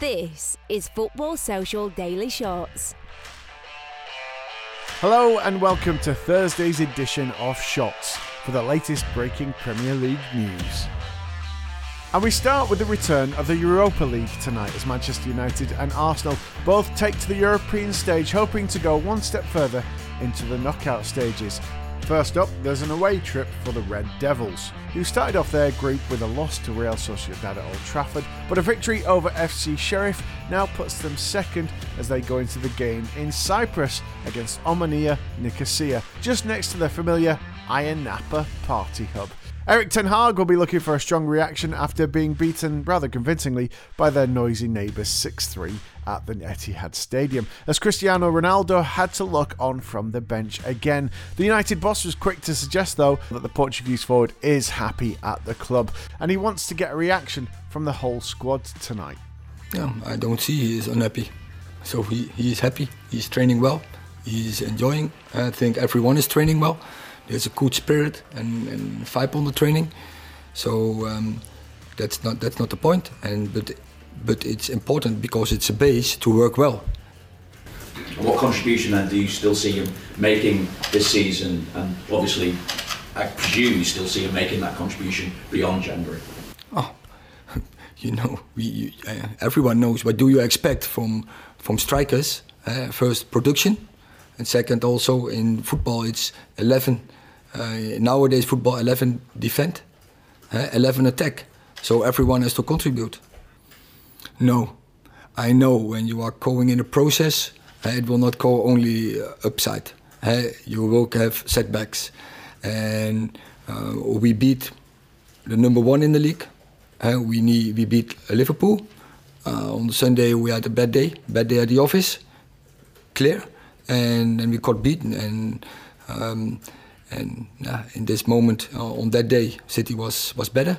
This is Football Social Daily Shots. Hello and welcome to Thursday's edition of Shots for the latest breaking Premier League news. And we start with the return of the Europa League tonight as Manchester United and Arsenal both take to the European stage, hoping to go one step further into the knockout stages. First up, there's an away trip for the Red Devils, who started off their group with a loss to Real Sociedad at Old Trafford, but a victory over FC Sheriff now puts them second as they go into the game in Cyprus against Omonia Nicosia, just next to their familiar Ayia Napa party hub. Erik Ten Hag will be looking for a strong reaction after being beaten rather convincingly by their noisy neighbours 6 3 at the Etihad Stadium, as Cristiano Ronaldo had to look on from the bench again. The United boss was quick to suggest, though, that the Portuguese forward is happy at the club and he wants to get a reaction from the whole squad tonight. Yeah, I don't see he is unhappy. So he, he is happy, he's training well, he's enjoying. I think everyone is training well there's a good spirit and, and vibe on the training. So um, that's not that's not the point. And but but it's important because it's a base to work well. What contribution then do you still see him making this season? And obviously, I presume you still see him making that contribution beyond January. Oh, you know, we, you, uh, everyone knows. What do you expect from from strikers? Uh, first, production, and second, also in football, it's 11 uh, nowadays, football 11 defend, uh, 11 attack. So everyone has to contribute. No, I know when you are going in a process, uh, it will not go only uh, upside. Uh, you will have setbacks. And uh, we beat the number one in the league. we, need, we beat Liverpool. on Sunday, we had a bad day, bad day at the office, clear. And then we got beaten. And um, and uh, in this moment, uh, on that day, City was, was better.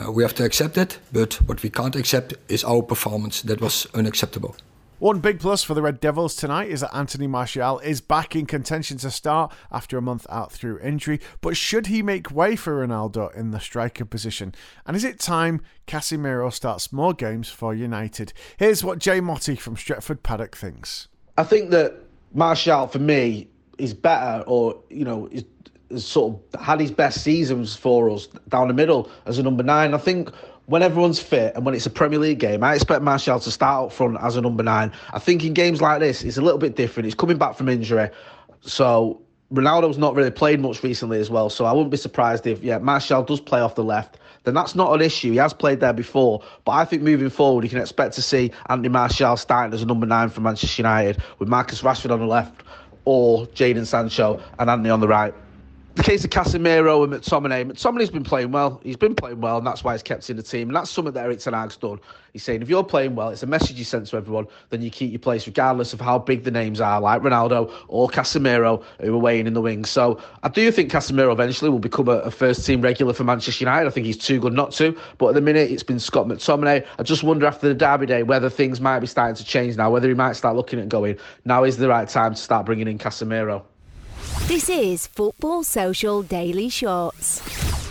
Uh, we have to accept it, but what we can't accept is our performance. That was unacceptable. One big plus for the Red Devils tonight is that Anthony Martial is back in contention to start after a month out through injury. But should he make way for Ronaldo in the striker position? And is it time Casemiro starts more games for United? Here's what Jay Motty from Stretford Paddock thinks. I think that Martial, for me, is better or you know is, is sort of had his best seasons for us down the middle as a number nine. I think when everyone's fit and when it's a Premier League game, I expect Martial to start up front as a number nine. I think in games like this, it's a little bit different. He's coming back from injury, so Ronaldo's not really played much recently as well. So I wouldn't be surprised if yeah Martial does play off the left. Then that's not an issue. He has played there before, but I think moving forward, you can expect to see Anthony Martial starting as a number nine for Manchester United with Marcus Rashford on the left or Jadon Sancho and Antony on the right. The case of Casemiro and McTominay. McTominay's been playing well. He's been playing well, and that's why he's kept in the team. And that's something that Erik Ten Hag's done. He's saying if you're playing well, it's a message you send to everyone. Then you keep your place, regardless of how big the names are, like Ronaldo or Casemiro, who are weighing in the wings. So I do think Casemiro eventually will become a, a first team regular for Manchester United. I think he's too good not to. But at the minute, it's been Scott McTominay. I just wonder after the Derby day whether things might be starting to change now. Whether he might start looking at going now is the right time to start bringing in Casemiro. This is Football Social Daily Shorts.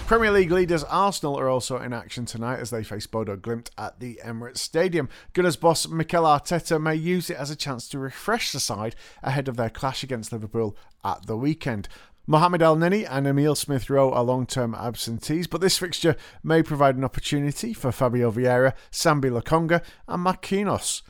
Premier League leaders Arsenal are also in action tonight as they face Bodo Glimt at the Emirates Stadium. Gunners boss Mikel Arteta may use it as a chance to refresh the side ahead of their clash against Liverpool at the weekend. Mohamed Elneny and Emil Smith Rowe are long term absentees, but this fixture may provide an opportunity for Fabio Vieira, Sambi Lokonga, and Marquinhos.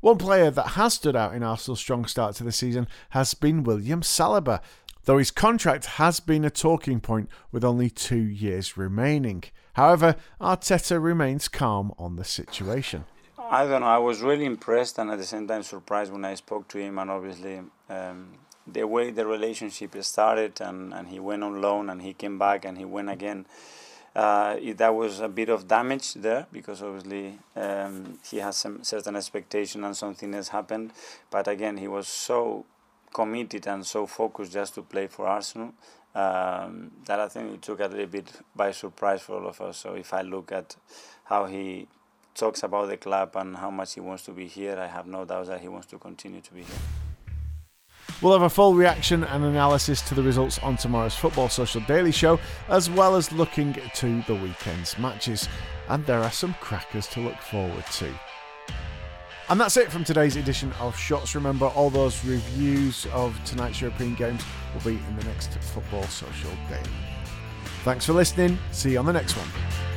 One player that has stood out in Arsenal's strong start to the season has been William Saliba, though his contract has been a talking point with only two years remaining. However, Arteta remains calm on the situation. I don't know. I was really impressed and at the same time surprised when I spoke to him, and obviously um, the way the relationship started, and, and he went on loan and he came back and he went again. uh, that was a bit of damage there because obviously um, he has some certain expectation and something has happened. But again, he was so committed and so focused just to play for Arsenal um, that I think it took a little bit by surprise for all of us. So if I look at how he talks about the club and how much he wants to be here, I have no doubts that he wants to continue to be here. We'll have a full reaction and analysis to the results on tomorrow's Football Social Daily Show, as well as looking to the weekend's matches. And there are some crackers to look forward to. And that's it from today's edition of Shots. Remember, all those reviews of tonight's European games will be in the next Football Social Game. Thanks for listening. See you on the next one.